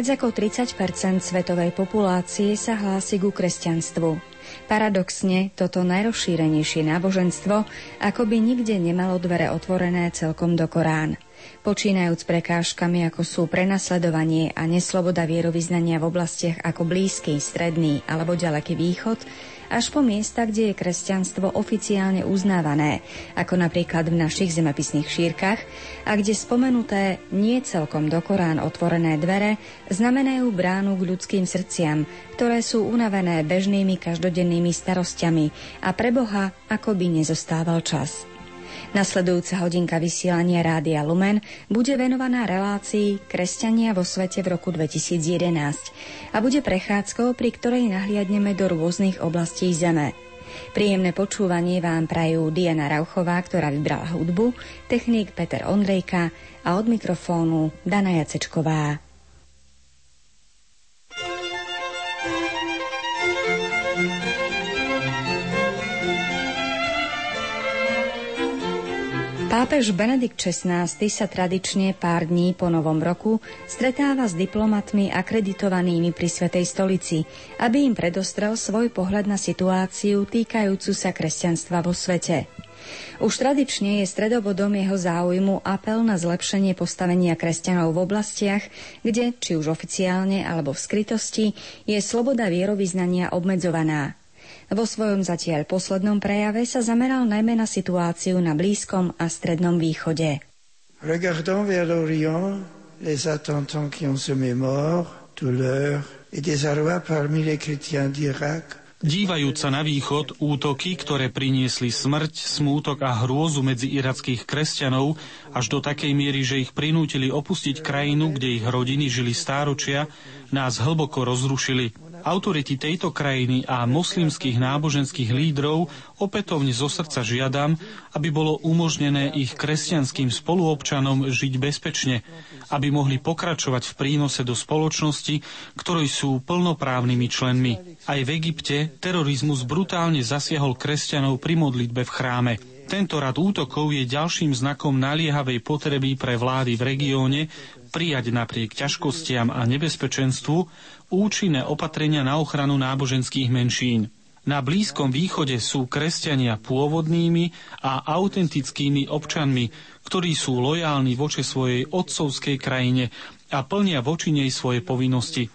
Viac ako 30 svetovej populácie sa hlási ku kresťanstvu. Paradoxne, toto najrozšírenejšie náboženstvo akoby nikde nemalo dvere otvorené celkom do Korán. Počínajúc prekážkami, ako sú prenasledovanie a nesloboda vierovýznania v oblastiach ako Blízky, Stredný alebo Ďaleký východ, až po miesta, kde je kresťanstvo oficiálne uznávané, ako napríklad v našich zemepisných šírkach, a kde spomenuté nie celkom do Korán otvorené dvere znamenajú bránu k ľudským srdciam, ktoré sú unavené bežnými každodennými starostiami a pre Boha ako by nezostával čas. Nasledujúca hodinka vysielania Rádia Lumen bude venovaná relácii Kresťania vo svete v roku 2011 a bude prechádzkou, pri ktorej nahliadneme do rôznych oblastí Zeme. Príjemné počúvanie vám prajú Diana Rauchová, ktorá vybrala hudbu, technik Peter Ondrejka a od mikrofónu Dana Jacečková. Pápež Benedikt XVI sa tradične pár dní po Novom roku stretáva s diplomatmi akreditovanými pri Svetej stolici, aby im predostrel svoj pohľad na situáciu týkajúcu sa kresťanstva vo svete. Už tradične je stredobodom jeho záujmu apel na zlepšenie postavenia kresťanov v oblastiach, kde, či už oficiálne alebo v skrytosti, je sloboda vierovýznania obmedzovaná – vo svojom zatiaľ poslednom prejave sa zameral najmä na situáciu na Blízkom a Strednom východe. Regardons vers l'Orient les attentants qui ont semé mort, douleur et désarroi parmi les chrétiens d'Irak, Dívajúc sa na východ, útoky, ktoré priniesli smrť, smútok a hrôzu medzi irackých kresťanov až do takej miery, že ich prinútili opustiť krajinu, kde ich rodiny žili stáročia, nás hlboko rozrušili. Autority tejto krajiny a moslimských náboženských lídrov opätovne zo srdca žiadam, aby bolo umožnené ich kresťanským spoluobčanom žiť bezpečne, aby mohli pokračovať v prínose do spoločnosti, ktorej sú plnoprávnymi členmi. Aj v Egypte terorizmus brutálne zasiahol kresťanov pri modlitbe v chráme. Tento rad útokov je ďalším znakom naliehavej potreby pre vlády v regióne prijať napriek ťažkostiam a nebezpečenstvu účinné opatrenia na ochranu náboženských menšín. Na Blízkom východe sú kresťania pôvodnými a autentickými občanmi, ktorí sú lojálni voči svojej otcovskej krajine a plnia voči nej svoje povinnosti.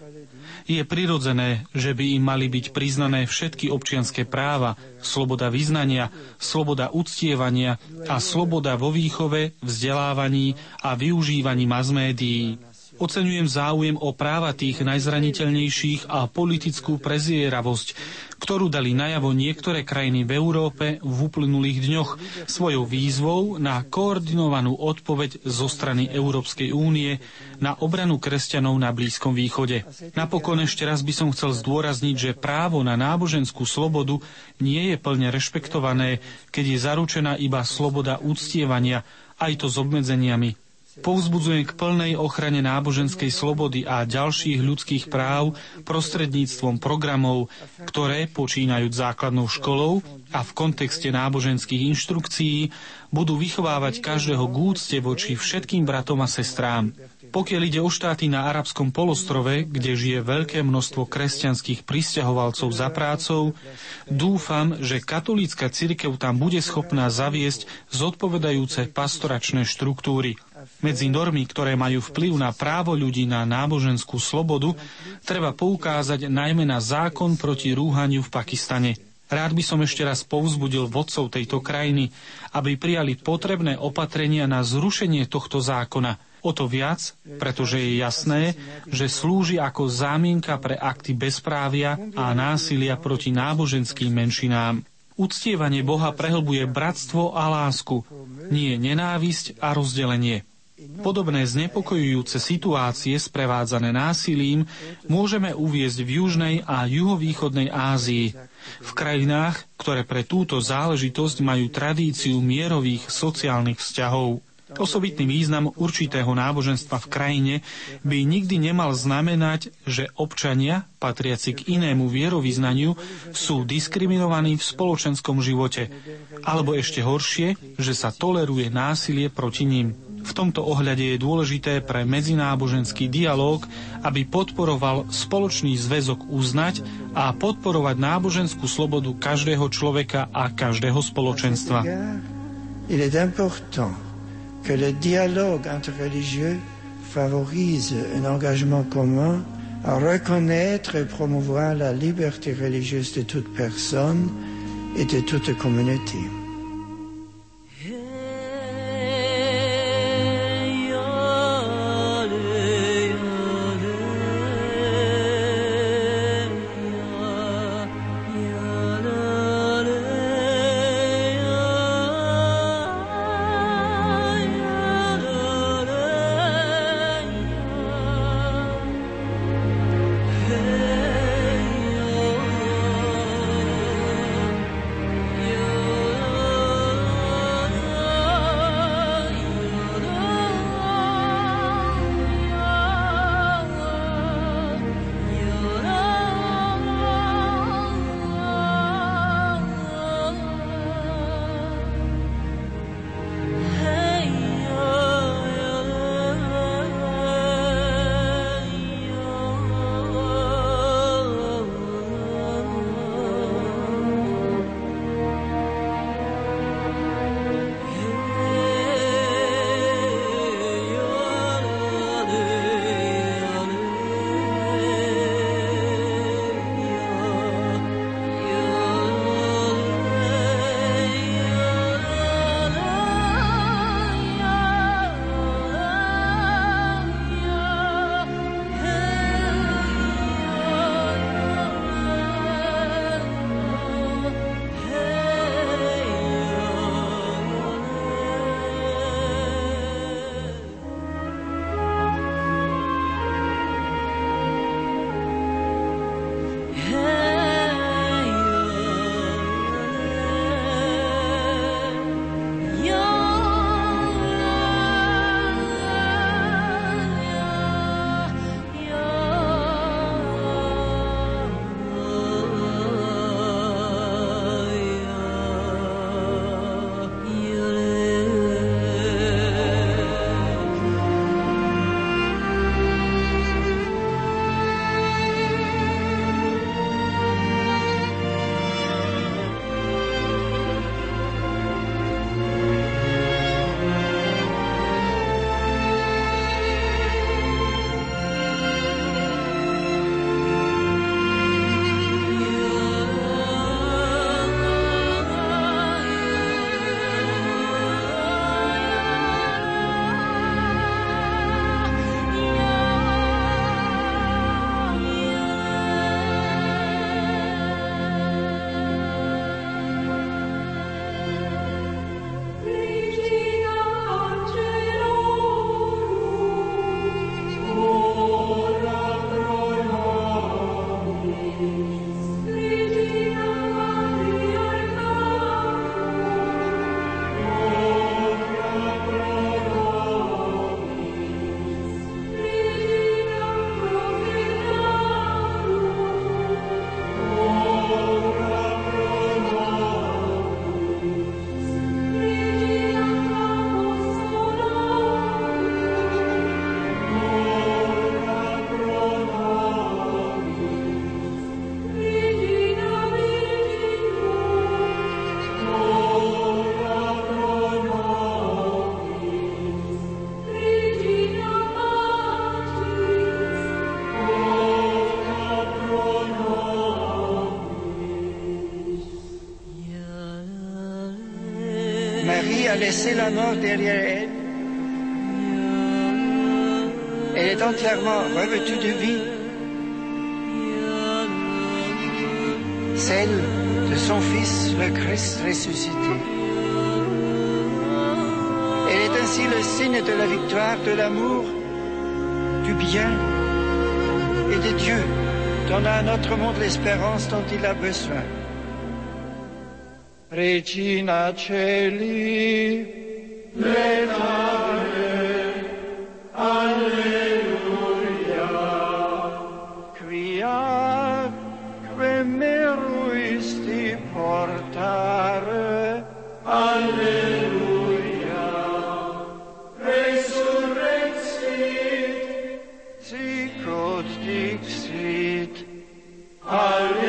Je prirodzené, že by im mali byť priznané všetky občianské práva, sloboda vyznania, sloboda uctievania a sloboda vo výchove, vzdelávaní a využívaní mass médií. Oceňujem záujem o práva tých najzraniteľnejších a politickú prezieravosť, ktorú dali najavo niektoré krajiny v Európe v uplynulých dňoch svojou výzvou na koordinovanú odpoveď zo strany Európskej únie na obranu kresťanov na Blízkom východe. Napokon ešte raz by som chcel zdôrazniť, že právo na náboženskú slobodu nie je plne rešpektované, keď je zaručená iba sloboda úctievania, aj to s obmedzeniami. Povzbudzujem k plnej ochrane náboženskej slobody a ďalších ľudských práv prostredníctvom programov, ktoré, počínajúc základnou školou a v kontexte náboženských inštrukcií, budú vychovávať každého k úcte voči všetkým bratom a sestrám. Pokiaľ ide o štáty na arabskom polostrove, kde žije veľké množstvo kresťanských pristahovalcov za prácou, dúfam, že katolícka cirkev tam bude schopná zaviesť zodpovedajúce pastoračné štruktúry. Medzi normy, ktoré majú vplyv na právo ľudí na náboženskú slobodu, treba poukázať najmä na zákon proti rúhaniu v Pakistane. Rád by som ešte raz povzbudil vodcov tejto krajiny, aby prijali potrebné opatrenia na zrušenie tohto zákona. O to viac, pretože je jasné, že slúži ako zámienka pre akty bezprávia a násilia proti náboženským menšinám. Uctievanie Boha prehlbuje bratstvo a lásku, nie nenávisť a rozdelenie. Podobné znepokojujúce situácie sprevádzané násilím môžeme uviezť v južnej a juhovýchodnej Ázii, v krajinách, ktoré pre túto záležitosť majú tradíciu mierových sociálnych vzťahov. Osobitný význam určitého náboženstva v krajine by nikdy nemal znamenať, že občania, patriaci k inému vierovýznaniu, sú diskriminovaní v spoločenskom živote, alebo ešte horšie, že sa toleruje násilie proti ním. V tomto ohľade je dôležité pre medzináboženský dialog, aby podporoval spoločný zväzok uznať a podporovať náboženskú slobodu každého človeka a každého spoločenstva. Il est important que le dialogue interreligieux favorise un engagement commun à reconnaître et promouvoir la liberté religieuse de toute personne et de toute communauté. La mort derrière elle. Elle est entièrement revêtue de vie. Celle de son Fils, le Christ ressuscité. Elle est ainsi le signe de la victoire, de l'amour, du bien et de Dieu, donnant à notre monde l'espérance dont il a besoin. Regina Celi, quia que meruisti portare, Alleluia, resurrexit, sicut dixit, Alleluia,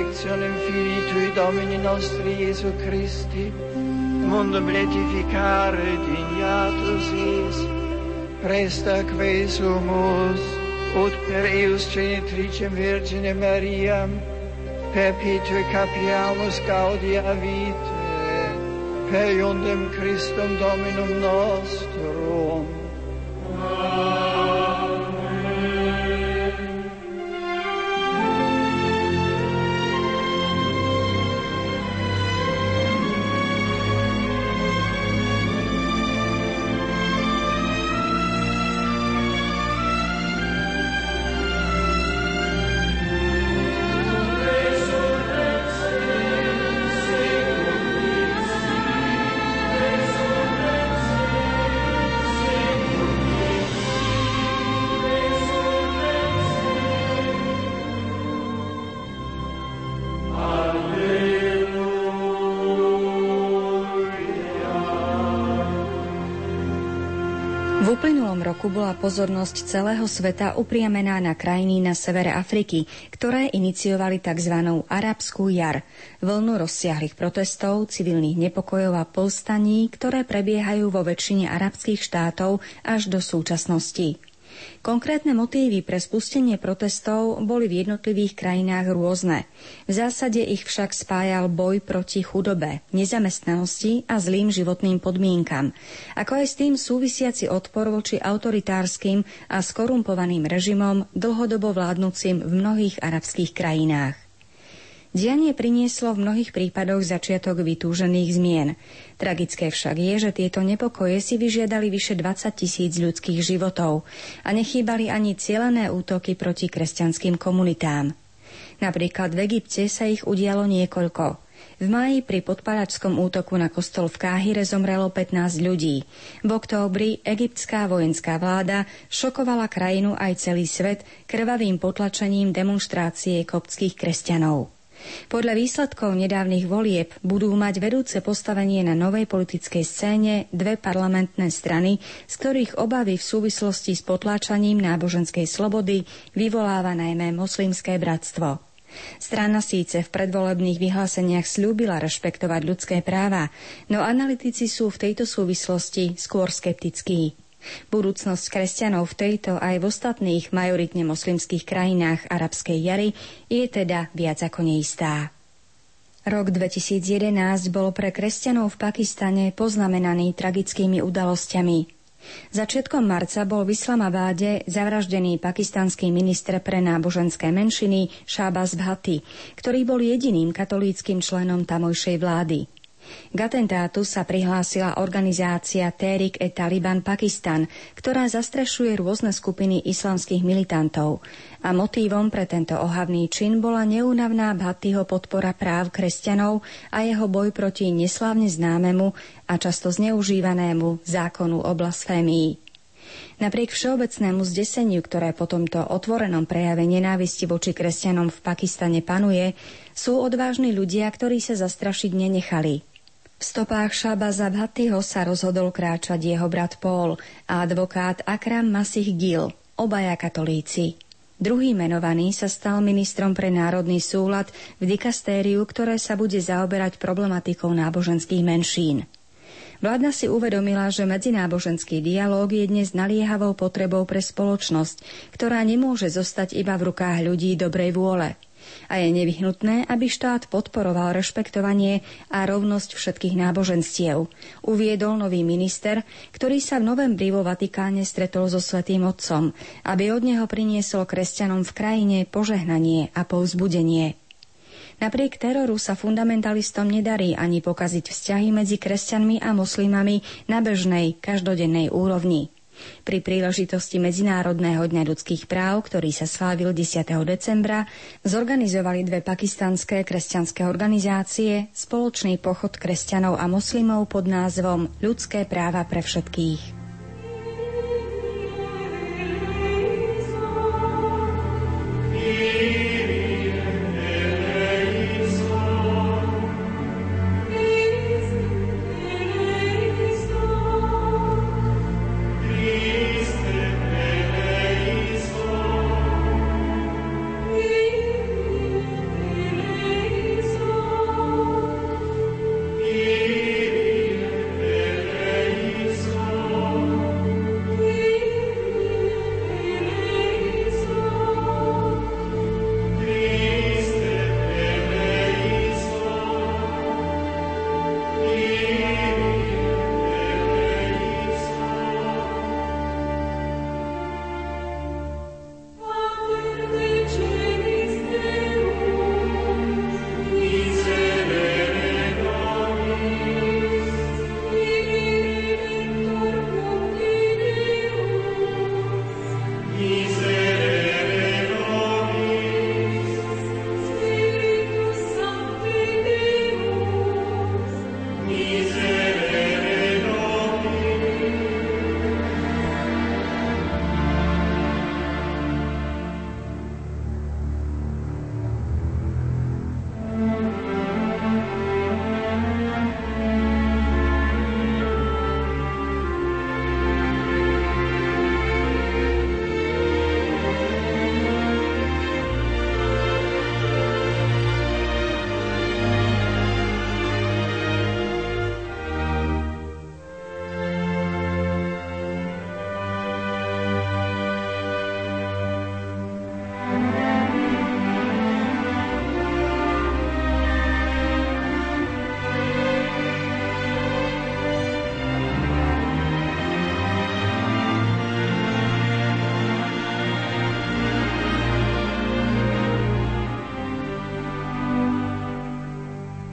per resurrectionem Filii Tui Domini nostri Iesu Christi, mundum letificare dignatus is, presta que sumus, ut per eus genitricem Virgine Mariam, perpetue capiamus gaudia vitae, per iundem Christum Dominum nostrum. Bola pozornosť celého sveta upriamená na krajiny na severe Afriky, ktoré iniciovali tzv. arabskú jar, vlnu rozsiahlých protestov, civilných nepokojov a povstaní, ktoré prebiehajú vo väčšine arabských štátov až do súčasnosti. Konkrétne motívy pre spustenie protestov boli v jednotlivých krajinách rôzne. V zásade ich však spájal boj proti chudobe, nezamestnanosti a zlým životným podmienkam, ako aj s tým súvisiaci odpor voči autoritárskym a skorumpovaným režimom dlhodobo vládnúcim v mnohých arabských krajinách. Dianie prinieslo v mnohých prípadoch začiatok vytúžených zmien. Tragické však je, že tieto nepokoje si vyžiadali vyše 20 tisíc ľudských životov a nechýbali ani cielené útoky proti kresťanským komunitám. Napríklad v Egypte sa ich udialo niekoľko. V máji pri podpalačskom útoku na kostol v Káhire zomrelo 15 ľudí. V októbri egyptská vojenská vláda šokovala krajinu aj celý svet krvavým potlačením demonstrácie koptských kresťanov. Podľa výsledkov nedávnych volieb budú mať vedúce postavenie na novej politickej scéne dve parlamentné strany, z ktorých obavy v súvislosti s potláčaním náboženskej slobody vyvoláva najmä moslimské bratstvo. Strana síce v predvolebných vyhláseniach slúbila rešpektovať ľudské práva, no analytici sú v tejto súvislosti skôr skeptickí. Budúcnosť kresťanov v tejto aj v ostatných majoritne moslimských krajinách arabskej jary je teda viac ako neistá. Rok 2011 bol pre kresťanov v Pakistane poznamenaný tragickými udalosťami. Začiatkom marca bol v Islamabáde zavraždený pakistanský minister pre náboženské menšiny Šábas Bhatti, ktorý bol jediným katolíckým členom tamojšej vlády. K atentátu sa prihlásila organizácia Térik e Taliban Pakistan, ktorá zastrešuje rôzne skupiny islamských militantov. A motívom pre tento ohavný čin bola neúnavná Bhattiho podpora práv kresťanov a jeho boj proti neslávne známemu a často zneužívanému zákonu o blasfémii. Napriek všeobecnému zdeseniu, ktoré po tomto otvorenom prejave nenávisti voči kresťanom v Pakistane panuje, sú odvážni ľudia, ktorí sa zastrašiť nenechali. V stopách Šabaza Bhattyho sa rozhodol kráčať jeho brat Paul a advokát Akram Masih Gil, obaja katolíci. Druhý menovaný sa stal ministrom pre národný súlad v dikastériu, ktoré sa bude zaoberať problematikou náboženských menšín. Vládna si uvedomila, že medzináboženský dialóg je dnes naliehavou potrebou pre spoločnosť, ktorá nemôže zostať iba v rukách ľudí dobrej vôle – a je nevyhnutné, aby štát podporoval rešpektovanie a rovnosť všetkých náboženstiev, uviedol nový minister, ktorý sa v novembri vo Vatikáne stretol so Svetým Otcom, aby od neho priniesol kresťanom v krajine požehnanie a povzbudenie. Napriek teroru sa fundamentalistom nedarí ani pokaziť vzťahy medzi kresťanmi a moslimami na bežnej, každodennej úrovni. Pri príležitosti Medzinárodného dňa ľudských práv, ktorý sa slávil 10. decembra, zorganizovali dve pakistanské kresťanské organizácie spoločný pochod kresťanov a moslimov pod názvom Ľudské práva pre všetkých.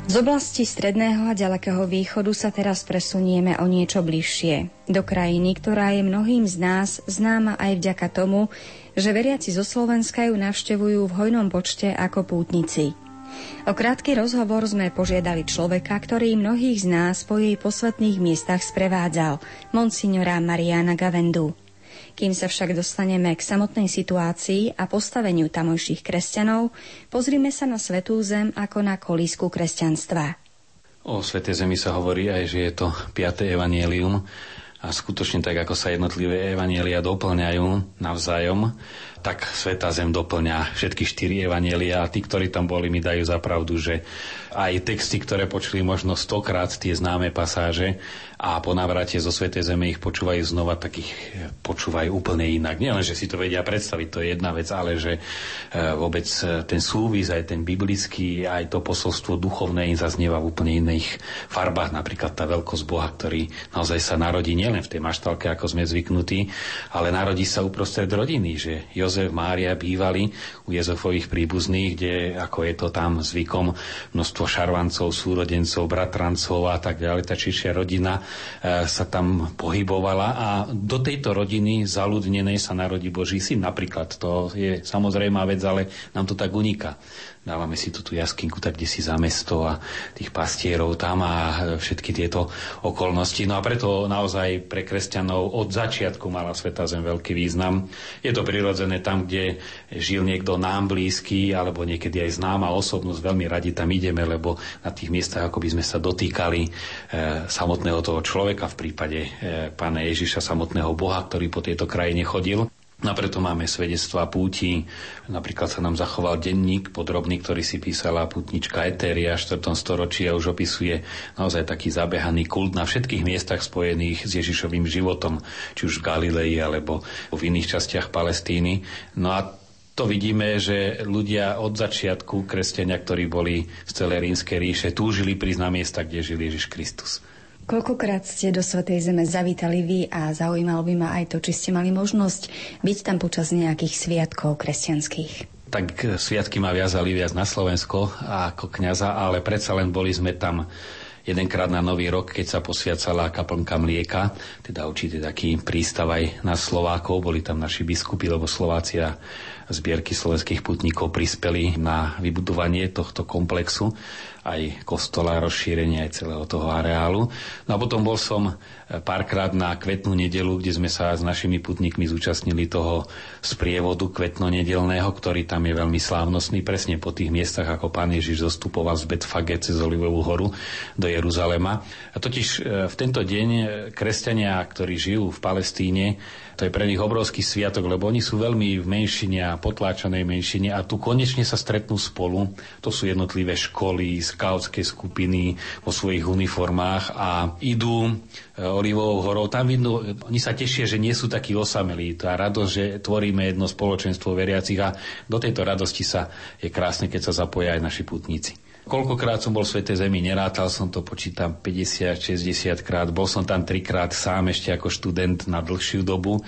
Z oblasti stredného a ďalekého východu sa teraz presunieme o niečo bližšie. Do krajiny, ktorá je mnohým z nás známa aj vďaka tomu, že veriaci zo Slovenska ju navštevujú v hojnom počte ako pútnici. O krátky rozhovor sme požiadali človeka, ktorý mnohých z nás po jej posvetných miestach sprevádzal, monsignora Mariana Gavendu. Kým sa však dostaneme k samotnej situácii a postaveniu tamojších kresťanov, pozrime sa na Svetú zem ako na kolísku kresťanstva. O Svetej zemi sa hovorí aj, že je to 5. evanielium a skutočne tak, ako sa jednotlivé evanielia doplňajú navzájom, tak Sveta Zem doplňa všetky štyri evanielia a tí, ktorí tam boli, mi dajú za pravdu, že aj texty, ktoré počuli možno stokrát, tie známe pasáže, a po návrate zo Svetej Zeme ich počúvajú znova, tak ich počúvajú úplne inak. Nielen, že si to vedia predstaviť, to je jedna vec, ale že e, vôbec e, ten súvis, aj ten biblický, aj to posolstvo duchovné im zaznieva v úplne iných farbách. Napríklad tá veľkosť Boha, ktorý naozaj sa narodí nielen v tej maštalke, ako sme zvyknutí, ale narodí sa uprostred rodiny, že Jozef, Mária bývali u Jezefových príbuzných, kde, ako je to tam zvykom, množstvo šarvancov, súrodencov, bratrancov a tak ďalej. Tá čišia rodina E, sa tam pohybovala a do tejto rodiny zaludnenej sa narodí Boží syn. Napríklad to je samozrejmá vec, ale nám to tak uniká. Dávame si tu tú jaskinku tak kde si za mesto a tých pastierov tam a všetky tieto okolnosti. No a preto naozaj pre kresťanov od začiatku mala Sveta Zem veľký význam. Je to prirodzené tam, kde žil niekto nám blízky alebo niekedy aj známa osobnosť, veľmi radi tam ideme, lebo na tých miestach ako by sme sa dotýkali e, samotného toho človeka v prípade e, pána Ježiša, samotného Boha, ktorý po tejto krajine chodil. No preto máme svedectvá púti. Napríklad sa nám zachoval denník podrobný, ktorý si písala putnička Etéria v 4. storočí a už opisuje naozaj taký zabehaný kult na všetkých miestach spojených s Ježišovým životom, či už v Galilei alebo v iných častiach Palestíny. No a to vidíme, že ľudia od začiatku, kresťania, ktorí boli z celej rímskej ríše, túžili prísť na miesta, kde žil Ježiš Kristus. Koľkokrát ste do Svetej Zeme zavítali vy a zaujímalo by ma aj to, či ste mali možnosť byť tam počas nejakých sviatkov kresťanských? Tak sviatky ma viazali viac na Slovensko ako kňaza, ale predsa len boli sme tam jedenkrát na Nový rok, keď sa posviacala kaplnka mlieka, teda určite taký prístav aj na Slovákov, boli tam naši biskupy, lebo Slovácia zbierky slovenských putníkov prispeli na vybudovanie tohto komplexu aj kostola, rozšírenie aj celého toho areálu. No a potom bol som párkrát na kvetnú nedelu, kde sme sa s našimi putníkmi zúčastnili toho sprievodu kvetno-nedelného, ktorý tam je veľmi slávnostný, presne po tých miestach, ako pán Ježiš zostupoval z Betfage cez Olivovú horu do Jeruzalema. A totiž e, v tento deň kresťania, ktorí žijú v Palestíne, to je pre nich obrovský sviatok, lebo oni sú veľmi v menšine a potláčanej menšine a tu konečne sa stretnú spolu. To sú jednotlivé školy, skautské skupiny vo svojich uniformách a idú e, Olivovou horou. Tam vidno, oni sa tešia, že nie sú takí osamelí. Tá radosť, že tvoríme jedno spoločenstvo veriacich a do tejto radosti sa je krásne, keď sa zapoja aj naši putníci. Koľkokrát som bol v Svetej Zemi, nerátal som to, počítam 50-60 krát. Bol som tam trikrát sám ešte ako študent na dlhšiu dobu.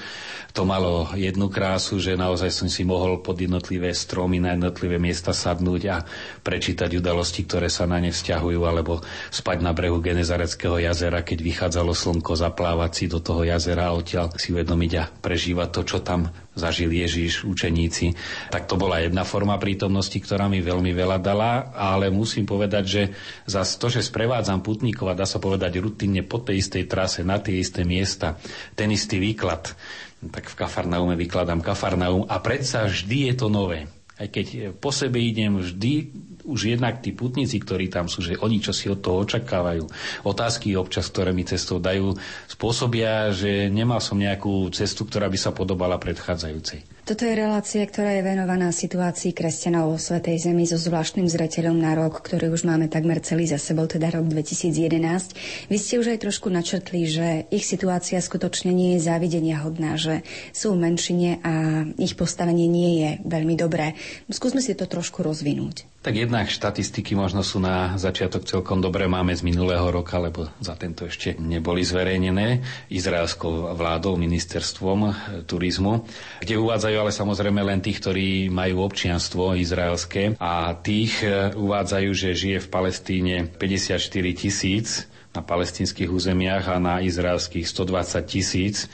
To malo jednu krásu, že naozaj som si mohol pod jednotlivé stromy na jednotlivé miesta sadnúť a prečítať udalosti, ktoré sa na ne vzťahujú, alebo spať na brehu Genezareckého jazera, keď vychádzalo slnko, zaplávať si do toho jazera a odtiaľ si uvedomiť a prežívať to, čo tam zažil Ježiš, učeníci. Tak to bola jedna forma prítomnosti, ktorá mi veľmi veľa dala, ale musím povedať, že za to, že sprevádzam putníkov a dá sa povedať rutinne po tej istej trase, na tie isté miesta, ten istý výklad, tak v Kafarnaume vykladám Kafarnaum a predsa vždy je to nové. Aj keď po sebe idem, vždy už jednak tí putníci, ktorí tam sú, že oni čo si od toho očakávajú. Otázky občas, ktoré mi cestou dajú, spôsobia, že nemal som nejakú cestu, ktorá by sa podobala predchádzajúcej. Toto je relácia, ktorá je venovaná situácii kresťanov vo Svetej Zemi so zvláštnym zreteľom na rok, ktorý už máme takmer celý za sebou, teda rok 2011. Vy ste už aj trošku načrtli, že ich situácia skutočne nie je závidenia hodná, že sú v menšine a ich postavenie nie je veľmi dobré. Skúsme si to trošku rozvinúť. Tak jednak štatistiky možno sú na začiatok celkom dobré. Máme z minulého roka, lebo za tento ešte neboli zverejnené izraelskou vládou, ministerstvom e, turizmu, kde uvádzajú ale samozrejme len tých, ktorí majú občianstvo izraelské a tých e, uvádzajú, že žije v Palestíne 54 tisíc na palestinských územiach a na izraelských 120 tisíc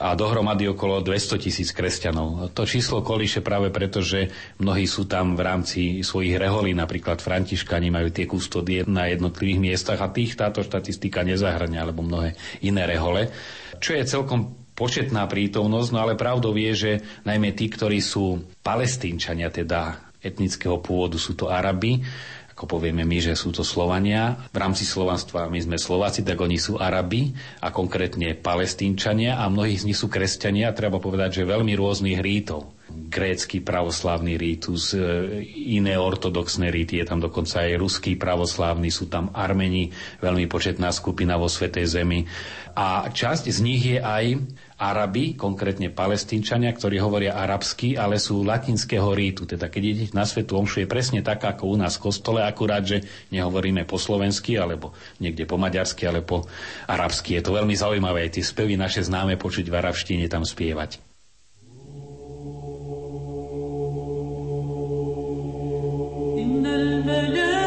a dohromady okolo 200 tisíc kresťanov. To číslo kolíše práve preto, že mnohí sú tam v rámci svojich reholí, napríklad františkani majú tie kustodie na jednotlivých miestach a tých táto štatistika nezahrania, alebo mnohé iné rehole. Čo je celkom početná prítomnosť, no ale pravdou je, že najmä tí, ktorí sú palestínčania, teda etnického pôvodu, sú to Arabi, ako povieme my, že sú to Slovania. V rámci slovanstva my sme Slováci, tak oni sú Arabi a konkrétne palestínčania a mnohí z nich sú kresťania, treba povedať, že veľmi rôznych rítov grécky pravoslavný rítus, e, iné ortodoxné ríty, je tam dokonca aj ruský pravoslávny, sú tam Armeni, veľmi početná skupina vo Svetej Zemi. A časť z nich je aj Arabi, konkrétne palestínčania, ktorí hovoria arabsky, ale sú latinského rítu. Teda keď idete na svetu omšu, je presne taká ako u nás v kostole, akurát, že nehovoríme po slovensky, alebo niekde po maďarsky, ale po arabsky. Je to veľmi zaujímavé, aj tie spevy naše známe počuť v arabštine tam spievať. Innal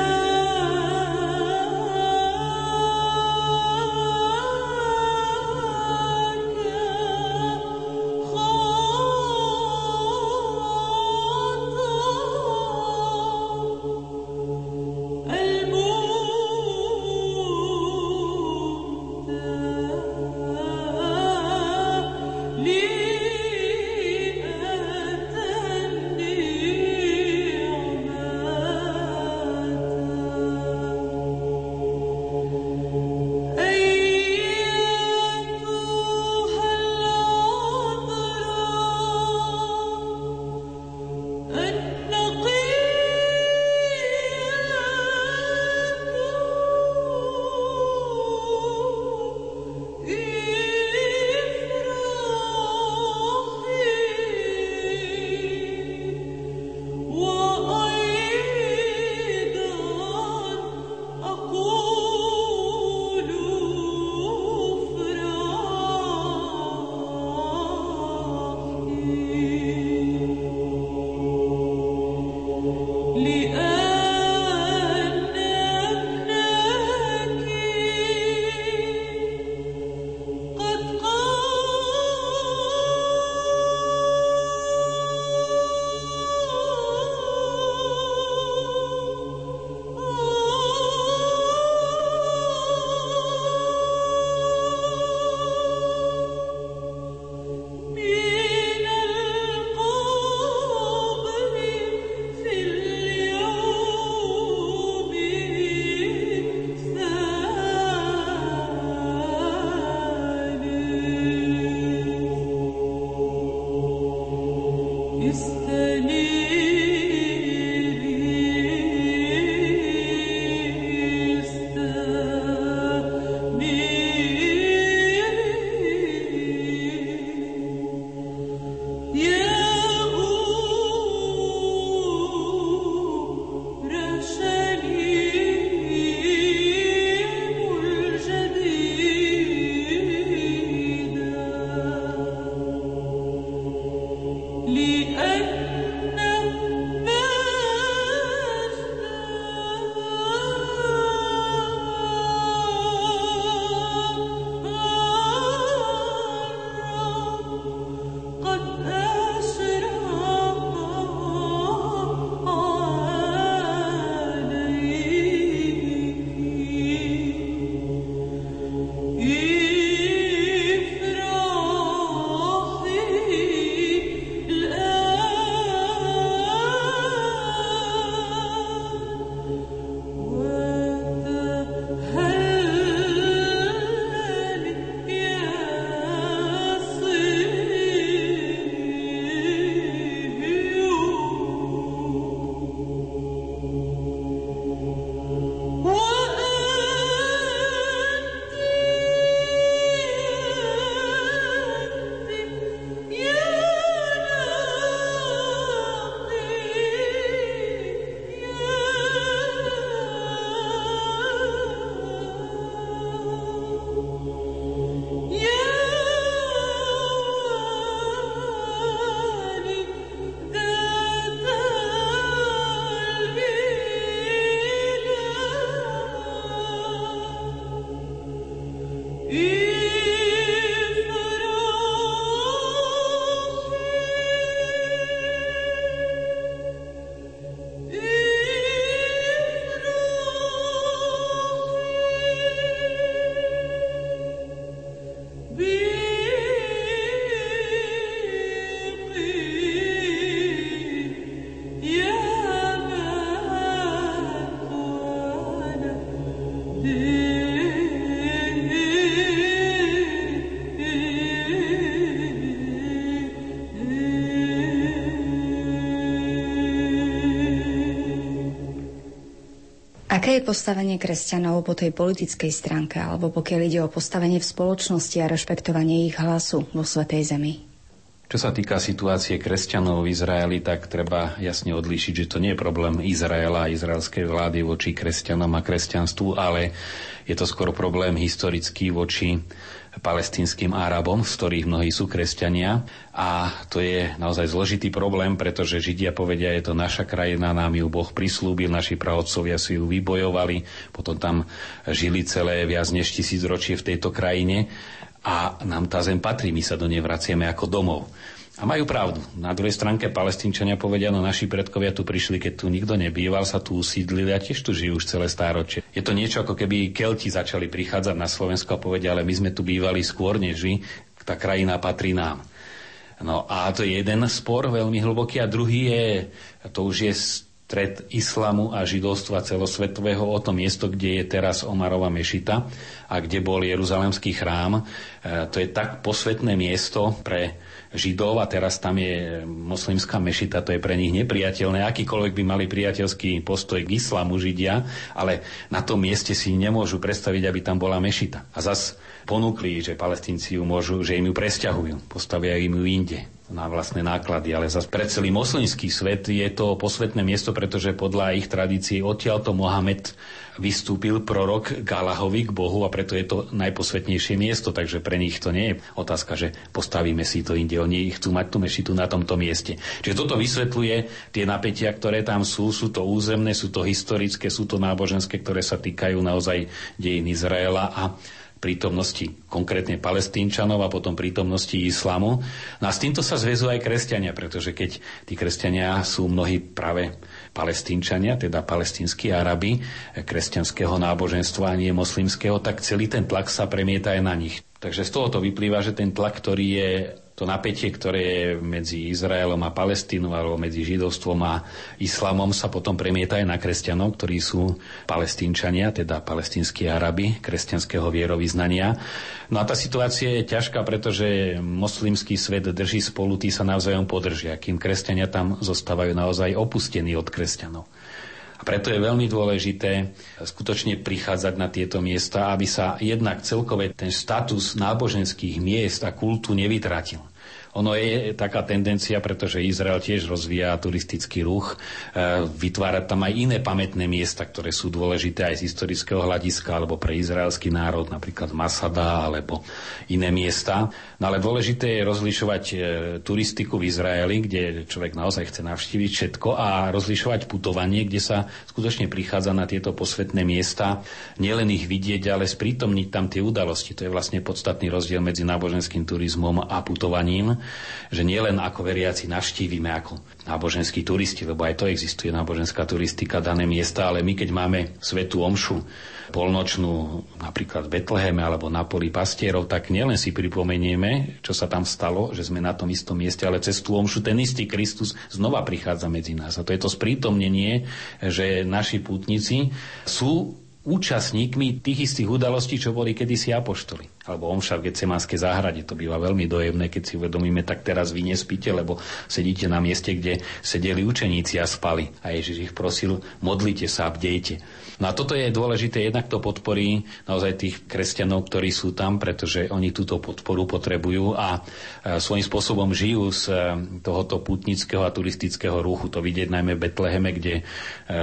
Je postavenie kresťanov po tej politickej stránke, alebo pokiaľ ide o postavenie v spoločnosti a rešpektovanie ich hlasu vo Svetej Zemi? Čo sa týka situácie kresťanov v Izraeli, tak treba jasne odlíšiť, že to nie je problém Izraela a izraelskej vlády voči kresťanom a kresťanstvu, ale je to skôr problém historický voči palestinským Arabom, z ktorých mnohí sú kresťania. A to je naozaj zložitý problém, pretože Židia povedia, je to naša krajina, nám ju Boh prislúbil, naši pravodcovia si ju vybojovali, potom tam žili celé viac než tisíc ročie v tejto krajine a nám tá zem patrí, my sa do nej vraciame ako domov. A majú pravdu. Na druhej stránke palestínčania povedia, no naši predkovia tu prišli, keď tu nikto nebýval, sa tu usídlili a tiež tu žijú už celé stáročie. Je to niečo, ako keby Kelti začali prichádzať na Slovensko a povedia, ale my sme tu bývali skôr než vy, tá krajina patrí nám. No a to je jeden spor veľmi hlboký a druhý je, to už je stred islamu a židovstva celosvetového o to miesto, kde je teraz Omarova mešita a kde bol Jeruzalemský chrám. E, to je tak posvetné miesto pre Židov a teraz tam je moslimská mešita, to je pre nich nepriateľné. Akýkoľvek by mali priateľský postoj k islamu Židia, ale na tom mieste si nemôžu predstaviť, aby tam bola mešita. A zas ponúkli, že palestínci ju môžu, že im ju presťahujú, postavia im ju inde na vlastné náklady, ale zase pre celý moslimský svet je to posvetné miesto, pretože podľa ich tradícií odtiaľto Mohamed vystúpil prorok Galahovi k Bohu a preto je to najposvetnejšie miesto, takže pre nich to nie je otázka, že postavíme si to inde. Oni chcú mať tú mešitu na tomto mieste. Čiže toto vysvetľuje tie napätia, ktoré tam sú. Sú to územné, sú to historické, sú to náboženské, ktoré sa týkajú naozaj dejín Izraela a prítomnosti konkrétne palestínčanov a potom prítomnosti islamu. No a s týmto sa zväzujú aj kresťania, pretože keď tí kresťania sú mnohí práve palestínčania, teda palestínsky Arabi, kresťanského náboženstva a nie moslimského, tak celý ten tlak sa premieta aj na nich. Takže z toho to vyplýva, že ten tlak, ktorý je, to napätie, ktoré je medzi Izraelom a Palestínou alebo medzi židovstvom a islamom sa potom premieta aj na kresťanov, ktorí sú palestínčania, teda palestínsky Arabi, kresťanského vierovýznania. No a tá situácia je ťažká, pretože moslimský svet drží spolu, tí sa navzájom podržia, kým kresťania tam zostávajú naozaj opustení od kresťanov. A preto je veľmi dôležité skutočne prichádzať na tieto miesta, aby sa jednak celkové ten status náboženských miest a kultu nevytratil. Ono je taká tendencia, pretože Izrael tiež rozvíja turistický ruch, e, vytvára tam aj iné pamätné miesta, ktoré sú dôležité aj z historického hľadiska, alebo pre izraelský národ, napríklad Masada, alebo iné miesta. No ale dôležité je rozlišovať e, turistiku v Izraeli, kde človek naozaj chce navštíviť všetko a rozlišovať putovanie, kde sa skutočne prichádza na tieto posvetné miesta, nielen ich vidieť, ale sprítomniť tam tie udalosti. To je vlastne podstatný rozdiel medzi náboženským turizmom a putovaním že nielen ako veriaci navštívime ako náboženskí turisti, lebo aj to existuje náboženská turistika, dané miesta, ale my keď máme svetú omšu, polnočnú napríklad v Betleheme alebo na poli pastierov, tak nielen si pripomenieme, čo sa tam stalo, že sme na tom istom mieste, ale cez tú omšu ten istý Kristus znova prichádza medzi nás. A to je to sprítomnenie, že naši pútnici sú účastníkmi tých istých udalostí, čo boli kedysi apoštoli. Alebo omša v Getsemanskej záhrade. To býva veľmi dojemné, keď si uvedomíme, tak teraz vy nespíte, lebo sedíte na mieste, kde sedeli učeníci a spali. A Ježiš ich prosil, modlite sa, bdejte. No a toto je dôležité, jednak to podporí naozaj tých kresťanov, ktorí sú tam, pretože oni túto podporu potrebujú a e, svojím spôsobom žijú z e, tohoto putnického a turistického ruchu. To vidieť najmä v Betleheme, kde e,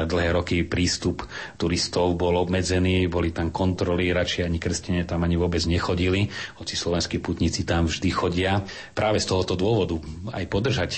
dlhé roky prístup turistov bol obmedzený, boli tam kontroly, radšej ani kresťania tam ani vôbec nechodili, hoci slovenskí putníci tam vždy chodia. Práve z tohoto dôvodu aj podržať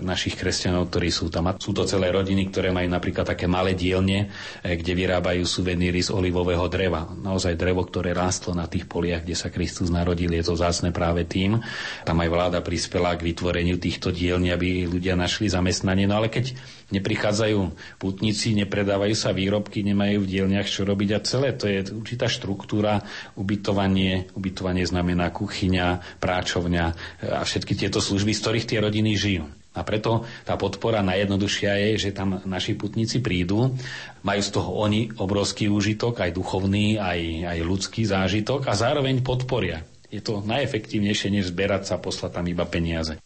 našich kresťanov, ktorí sú tam. Sú to celé rodiny, ktoré majú napríklad také malé dielne, kde vyrábajú suveníry z olivového dreva. Naozaj drevo, ktoré rástlo na tých poliach, kde sa Kristus narodil, je to zásne práve tým. Tam aj vláda prispela k vytvoreniu týchto dielní, aby ľudia našli zamestnanie. No ale keď neprichádzajú putníci, nepredávajú sa výrobky, nemajú v dielniach čo robiť a celé to je určitá štruktúra, ubytovanie, ubytovanie znamená kuchyňa, práčovňa a všetky tieto služby, z ktorých tie rodiny žijú. A preto tá podpora najjednoduchšia je, že tam naši putníci prídu, majú z toho oni obrovský úžitok, aj duchovný, aj, aj ľudský zážitok a zároveň podporia. Je to najefektívnejšie, než zberať sa a poslať tam iba peniaze.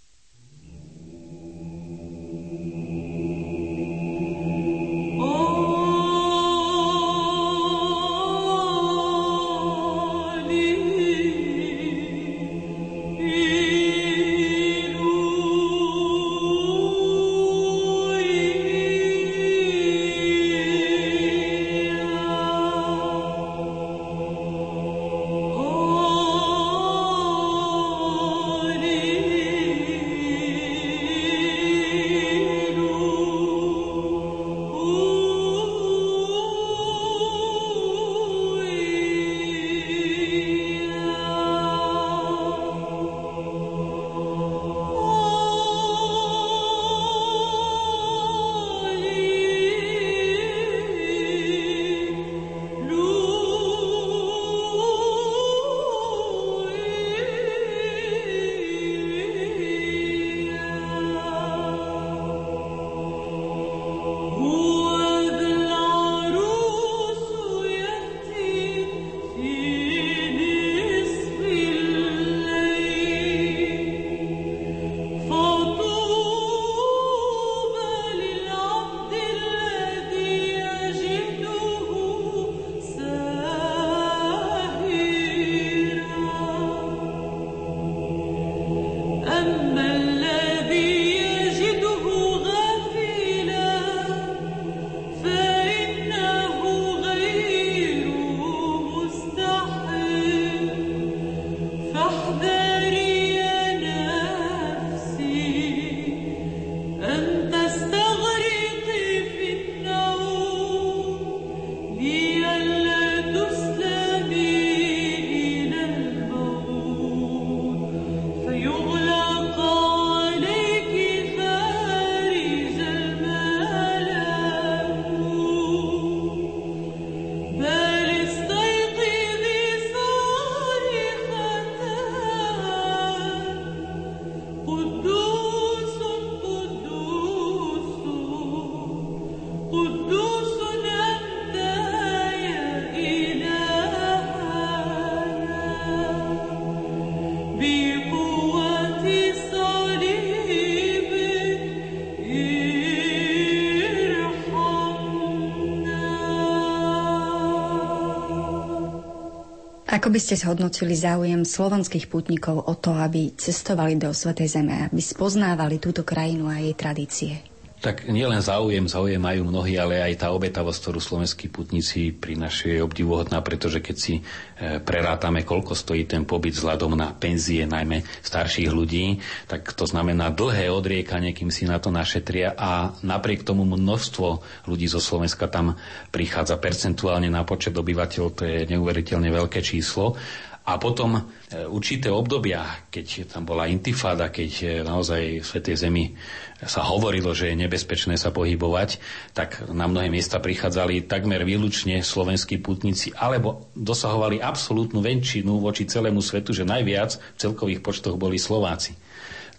Ako by ste zhodnotili záujem slovanských putníkov o to, aby cestovali do Svetej Zeme, aby spoznávali túto krajinu a jej tradície? Tak nielen záujem, záujem majú mnohí, ale aj tá obetavosť, ktorú slovenskí putníci prinašajú, je obdivuhodná, pretože keď si e, prerátame, koľko stojí ten pobyt vzhľadom na penzie, najmä starších ľudí, tak to znamená dlhé odriekanie, kým si na to našetria a napriek tomu množstvo ľudí zo Slovenska tam prichádza percentuálne na počet obyvateľov, to je neuveriteľne veľké číslo a potom e, určité obdobia, keď tam bola intifáda, keď e, naozaj v Svetej Zemi sa hovorilo, že je nebezpečné sa pohybovať, tak na mnohé miesta prichádzali takmer výlučne slovenskí putníci, alebo dosahovali absolútnu väčšinu voči celému svetu, že najviac v celkových počtoch boli Slováci.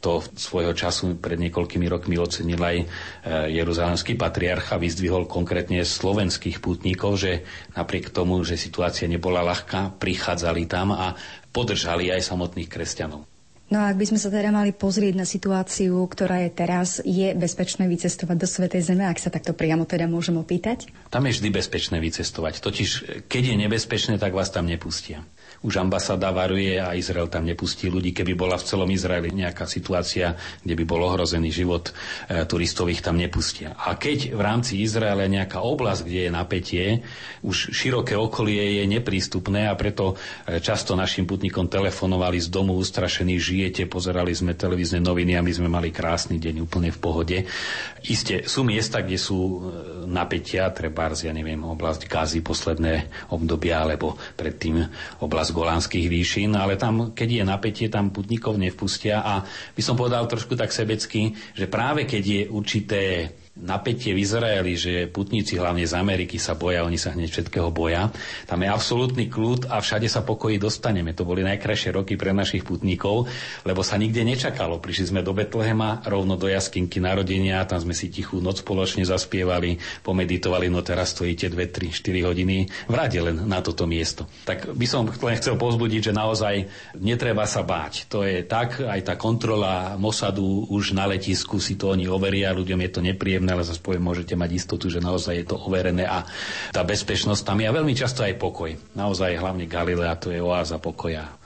To svojho času pred niekoľkými rokmi ocenil aj e, jeruzalemský patriarcha, vyzdvihol konkrétne slovenských pútnikov, že napriek tomu, že situácia nebola ľahká, prichádzali tam a podržali aj samotných kresťanov. No a ak by sme sa teda mali pozrieť na situáciu, ktorá je teraz, je bezpečné vycestovať do Svetej Zeme, ak sa takto priamo teda môžem opýtať? Tam je vždy bezpečné vycestovať. Totiž, keď je nebezpečné, tak vás tam nepustia už ambasáda varuje a Izrael tam nepustí ľudí. Keby bola v celom Izraeli nejaká situácia, kde by bol ohrozený život e, turistov, ich tam nepustia. A keď v rámci Izraela nejaká oblasť, kde je napätie, už široké okolie je neprístupné a preto e, často našim putníkom telefonovali z domu ustrašení, žijete, pozerali sme televízne noviny a my sme mali krásny deň úplne v pohode. Isté, sú miesta, kde sú e, napätia, treba, ja neviem, oblasť Gazy posledné obdobia, alebo predtým oblasť Golánskych výšin, ale tam, keď je napätie, tam putníkov nevpustia. A by som povedal trošku tak sebecky, že práve keď je určité napätie v Izraeli, že putníci hlavne z Ameriky sa boja, oni sa hneď všetkého boja. Tam je absolútny kľud a všade sa pokoji dostaneme. To boli najkrajšie roky pre našich putníkov, lebo sa nikde nečakalo. Prišli sme do Betlehema, rovno do jaskinky narodenia, tam sme si tichú noc spoločne zaspievali, pomeditovali, no teraz stojíte 2, 3, 4 hodiny v rade len na toto miesto. Tak by som len chcel pozbudiť, že naozaj netreba sa báť. To je tak, aj tá kontrola Mosadu už na letisku si to oni overia, ľuďom je to nepríjemné ale zase poviem, môžete mať istotu, že naozaj je to overené a tá bezpečnosť tam je a veľmi často aj pokoj. Naozaj hlavne Galilea to je oáza pokoja.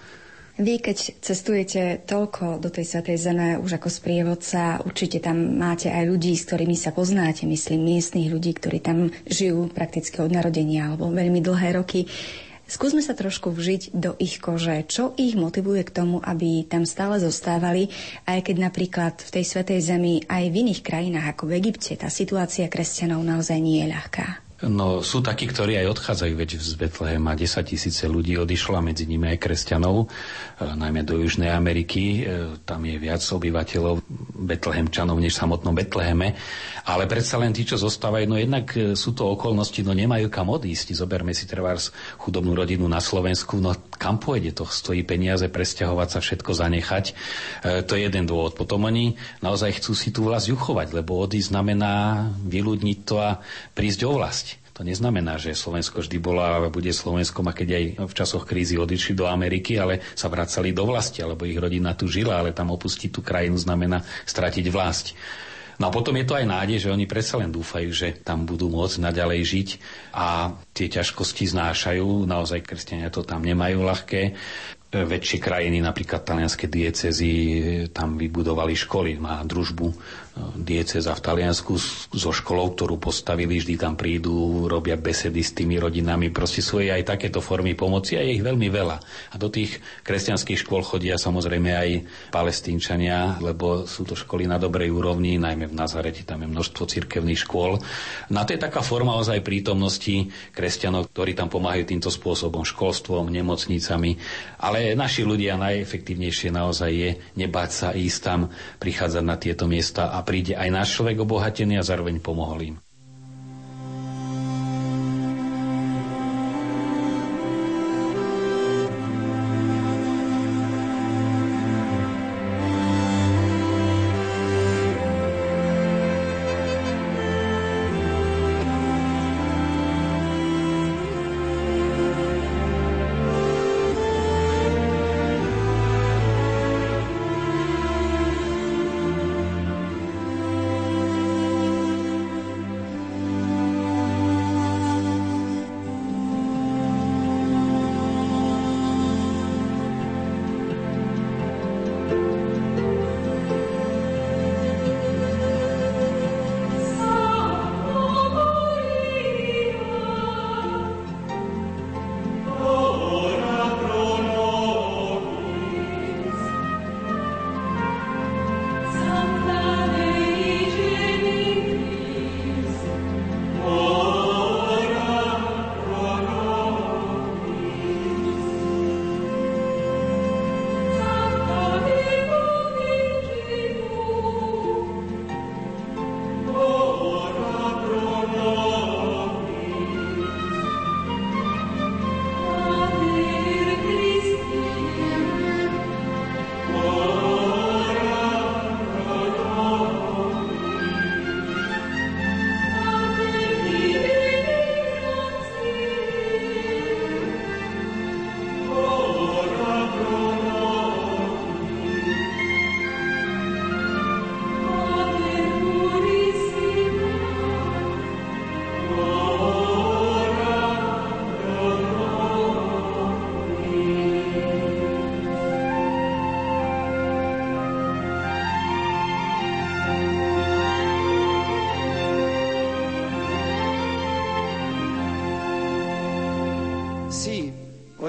Vy, keď cestujete toľko do tej Svetej Zeme už ako sprievodca, určite tam máte aj ľudí, s ktorými sa poznáte, myslím, miestných ľudí, ktorí tam žijú prakticky od narodenia alebo veľmi dlhé roky. Skúsme sa trošku vžiť do ich kože. Čo ich motivuje k tomu, aby tam stále zostávali, aj keď napríklad v tej Svetej Zemi aj v iných krajinách ako v Egypte tá situácia kresťanov naozaj nie je ľahká? No sú takí, ktorí aj odchádzajú, veď z Betlehema 10 tisíce ľudí odišlo a medzi nimi aj kresťanov, e, najmä do Južnej Ameriky. E, tam je viac obyvateľov Betlehemčanov než v samotnom Betleheme. Ale predsa len tí, čo zostávajú, no jednak e, sú to okolnosti, no nemajú kam odísť. Zoberme si trvár chudobnú rodinu na Slovensku, no kam pôjde to? Stojí peniaze, presťahovať sa, všetko zanechať. To je jeden dôvod. Potom oni naozaj chcú si tú vlast uchovať, lebo odísť znamená vyľudniť to a prísť o vlast. To neznamená, že Slovensko vždy bola a bude Slovenskom a keď aj v časoch krízy odišli do Ameriky, ale sa vracali do vlasti, alebo ich rodina tu žila, ale tam opustiť tú krajinu znamená stratiť vlast. No a potom je to aj nádej, že oni predsa len dúfajú, že tam budú môcť naďalej žiť a tie ťažkosti znášajú. Naozaj kresťania to tam nemajú ľahké väčšie krajiny, napríklad talianské diecezy, tam vybudovali školy, má družbu dieceza v Taliansku so školou, ktorú postavili, vždy tam prídu, robia besedy s tými rodinami. Proste sú aj takéto formy pomoci a je ich veľmi veľa. A do tých kresťanských škôl chodia samozrejme aj palestínčania, lebo sú to školy na dobrej úrovni, najmä v Nazareti, tam je množstvo cirkevných škôl. Na to je taká forma ozaj prítomnosti kresťanov, ktorí tam pomáhajú týmto spôsobom, školstvom, nemocnicami. Ale naši ľudia najefektívnejšie naozaj je nebáť sa ísť tam, prichádzať na tieto miesta a príde aj náš človek obohatený a zároveň pomohol im.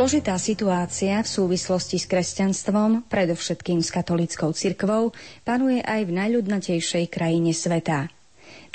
Zložitá situácia v súvislosti s kresťanstvom, predovšetkým s katolickou cirkvou, panuje aj v najľudnatejšej krajine sveta.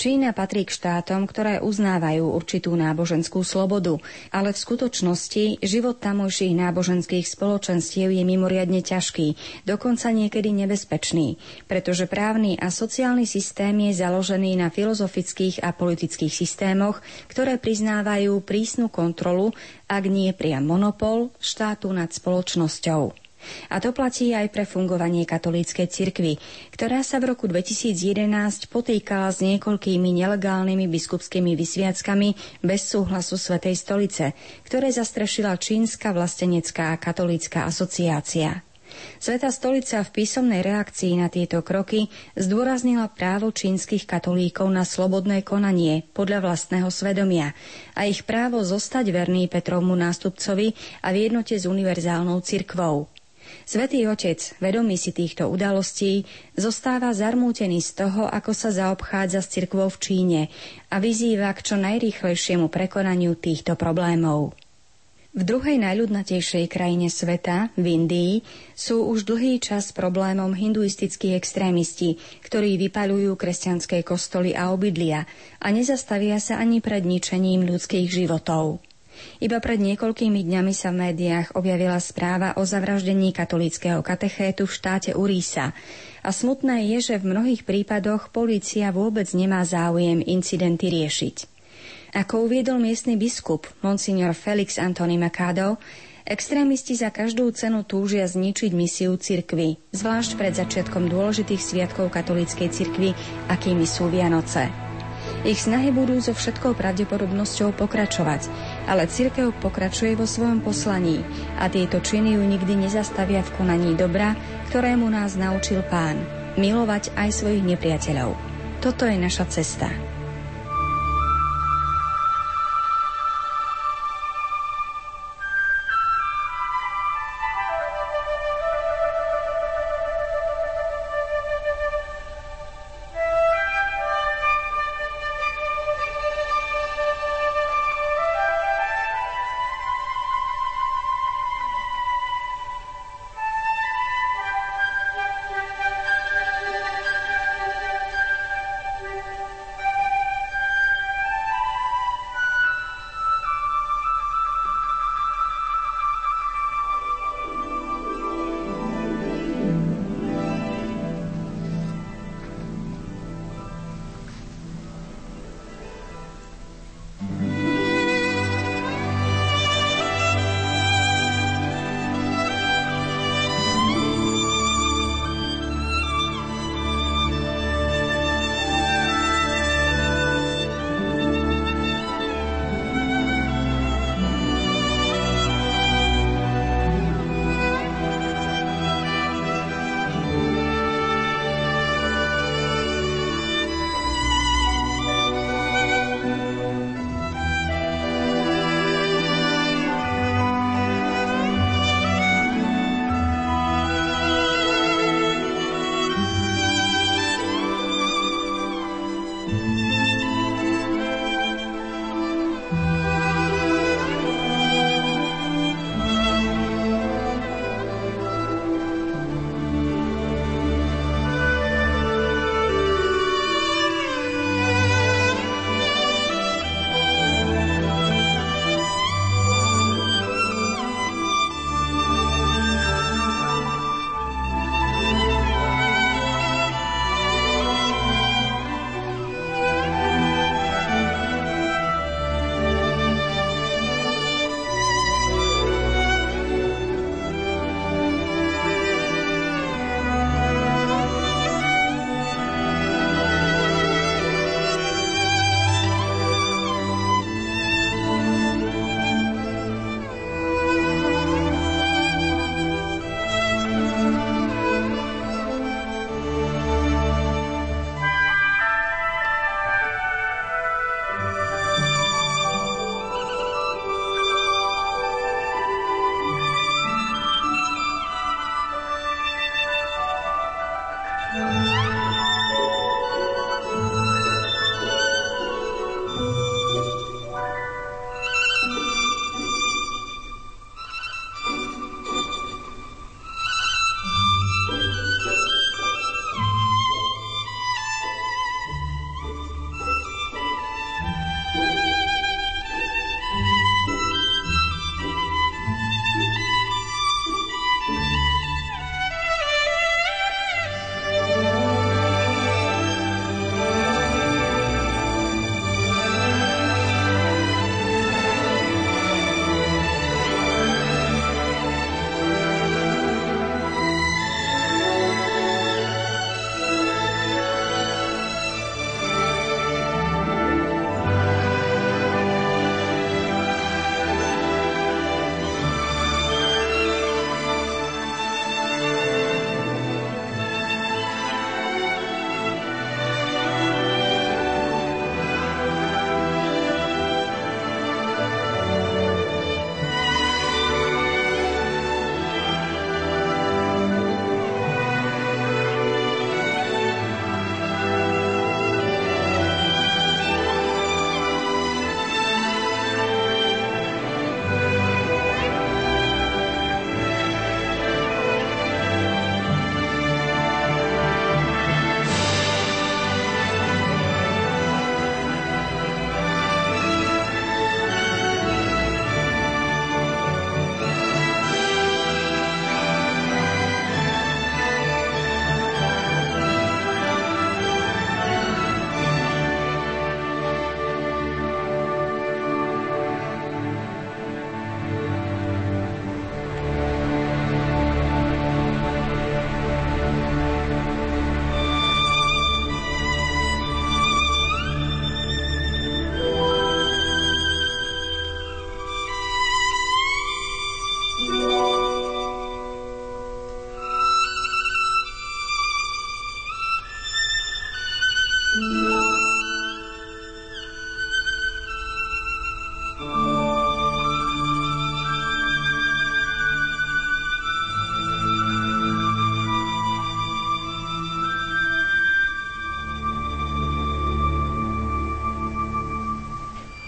Čína patrí k štátom, ktoré uznávajú určitú náboženskú slobodu, ale v skutočnosti život tamojších náboženských spoločenstiev je mimoriadne ťažký, dokonca niekedy nebezpečný, pretože právny a sociálny systém je založený na filozofických a politických systémoch, ktoré priznávajú prísnu kontrolu, ak nie priam monopol, štátu nad spoločnosťou. A to platí aj pre fungovanie katolíckej cirkvy, ktorá sa v roku 2011 potýkala s niekoľkými nelegálnymi biskupskými vysviackami bez súhlasu Svetej stolice, ktoré zastrešila Čínska vlastenecká katolícka asociácia. Sveta stolica v písomnej reakcii na tieto kroky zdôraznila právo čínskych katolíkov na slobodné konanie podľa vlastného svedomia a ich právo zostať verný Petrovmu nástupcovi a v jednote s univerzálnou cirkvou. Svetý Otec, vedomý si týchto udalostí, zostáva zarmútený z toho, ako sa zaobchádza s cirkvou v Číne a vyzýva k čo najrýchlejšiemu prekonaniu týchto problémov. V druhej najľudnatejšej krajine sveta, v Indii, sú už dlhý čas problémom hinduistickí extrémisti, ktorí vypalujú kresťanské kostoly a obydlia a nezastavia sa ani pred ničením ľudských životov. Iba pred niekoľkými dňami sa v médiách objavila správa o zavraždení katolíckého katechétu v štáte Urísa. A smutné je, že v mnohých prípadoch polícia vôbec nemá záujem incidenty riešiť. Ako uviedol miestny biskup, monsignor Felix Antony Macado, Extrémisti za každú cenu túžia zničiť misiu cirkvy, zvlášť pred začiatkom dôležitých sviatkov katolíckej cirkvy, akými sú Vianoce. Ich snahy budú so všetkou pravdepodobnosťou pokračovať, ale cirkev pokračuje vo svojom poslaní a tieto činy ju nikdy nezastavia v konaní dobra, ktorému nás naučil pán – milovať aj svojich nepriateľov. Toto je naša cesta.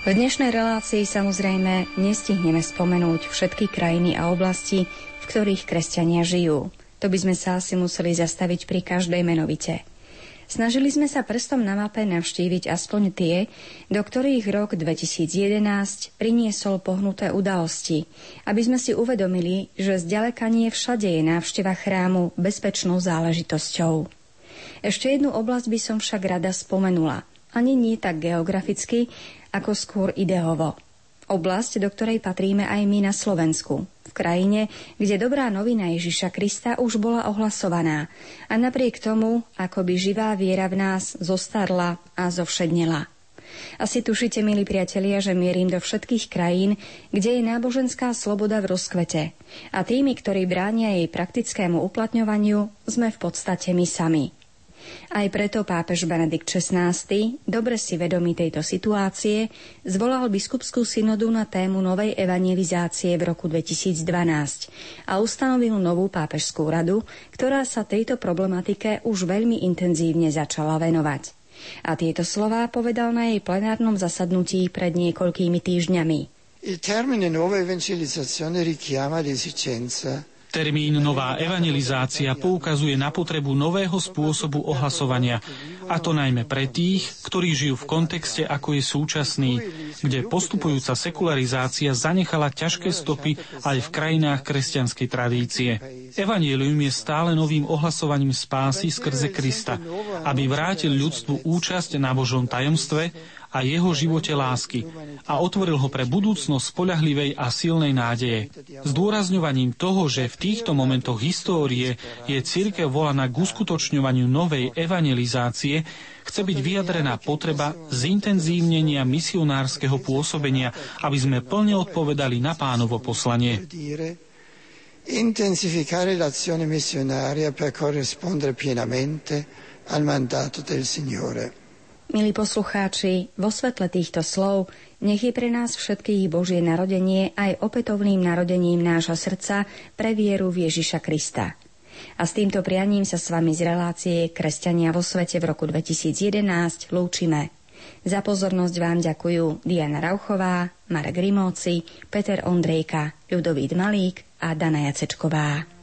V dnešnej relácii samozrejme nestihneme spomenúť všetky krajiny a oblasti, v ktorých kresťania žijú. To by sme sa asi museli zastaviť pri každej menovite. Snažili sme sa prstom na mape navštíviť aspoň tie, do ktorých rok 2011 priniesol pohnuté udalosti, aby sme si uvedomili, že zďaleka nie všade je návšteva chrámu bezpečnou záležitosťou. Ešte jednu oblasť by som však rada spomenula. Ani nie tak geograficky, ako skôr ideovo. Oblasť, do ktorej patríme aj my na Slovensku. V krajine, kde dobrá novina Ježiša Krista už bola ohlasovaná a napriek tomu, ako by živá viera v nás zostarla a zovšednela. Asi tušite, milí priatelia, že mierim do všetkých krajín, kde je náboženská sloboda v rozkvete. A tými, ktorí bránia jej praktickému uplatňovaniu, sme v podstate my sami. Aj preto pápež Benedikt XVI, dobre si vedomý tejto situácie, zvolal biskupskú synodu na tému novej evangelizácie v roku 2012 a ustanovil novú pápežskú radu, ktorá sa tejto problematike už veľmi intenzívne začala venovať. A tieto slová povedal na jej plenárnom zasadnutí pred niekoľkými týždňami. Il termine nuova evangelizzazione richiama l'esigenza Termín nová evangelizácia poukazuje na potrebu nového spôsobu ohlasovania, a to najmä pre tých, ktorí žijú v kontexte, ako je súčasný, kde postupujúca sekularizácia zanechala ťažké stopy aj v krajinách kresťanskej tradície. Evangelium je stále novým ohlasovaním spásy skrze Krista, aby vrátil ľudstvu účasť na Božom tajomstve a jeho živote lásky a otvoril ho pre budúcnosť spoľahlivej a silnej nádeje. Zdôrazňovaním toho, že v týchto momentoch histórie je církev volaná k uskutočňovaniu novej evangelizácie, chce byť vyjadrená potreba zintenzívnenia misionárskeho pôsobenia, aby sme plne odpovedali na pánovo poslanie. Intensificare l'azione missionaria per corrispondere pienamente al mandato del Signore. Milí poslucháči, vo svetle týchto slov nech je pre nás všetkých Božie narodenie aj opätovným narodením nášho srdca pre vieru v Ježiša Krista. A s týmto prianím sa s vami z relácie Kresťania vo svete v roku 2011 lúčime. Za pozornosť vám ďakujú Diana Rauchová, Marek Rimóci, Peter Ondrejka, Ľudovít Malík a Dana Jacečková.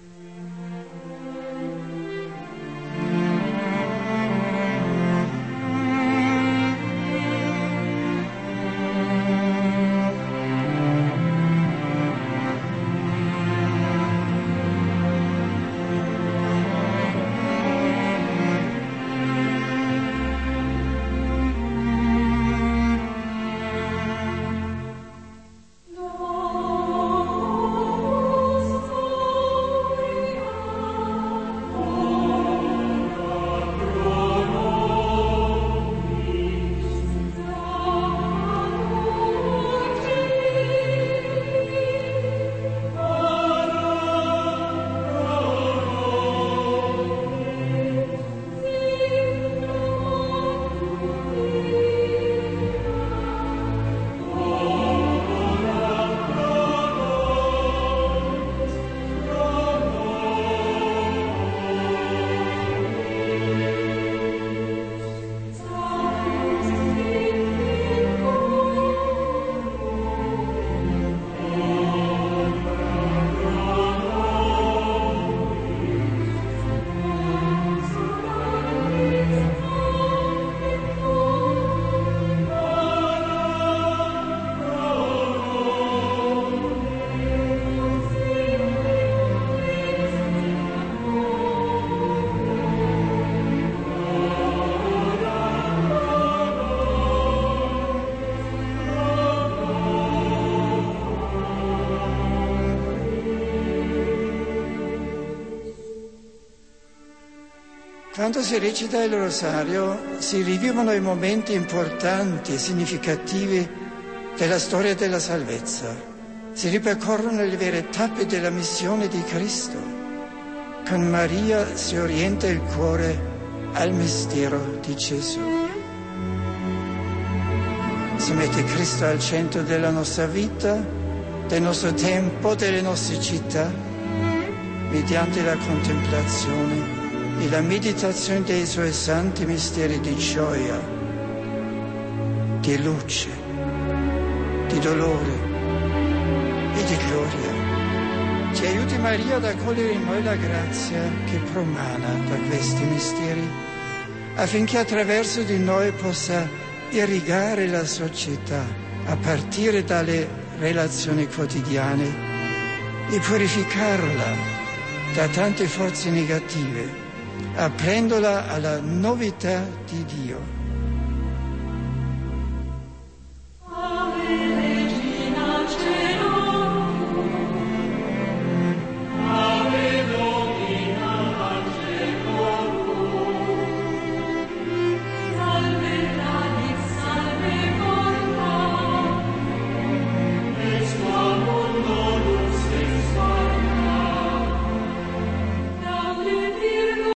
Quando si recita il rosario si rivivono i momenti importanti e significativi della storia della salvezza. Si ripercorrono le vere tappe della missione di Cristo. Con Maria si orienta il cuore al mistero di Gesù. Si mette Cristo al centro della nostra vita, del nostro tempo, delle nostre città, mediante la contemplazione e la meditazione dei suoi santi misteri di gioia, di luce di dolore e di gloria. Ci aiuti Maria ad accogliere in noi la grazia che promana da questi misteri, affinché attraverso di noi possa irrigare la società a partire dalle relazioni quotidiane e purificarla da tante forze negative, aprendola alla novità di Dio.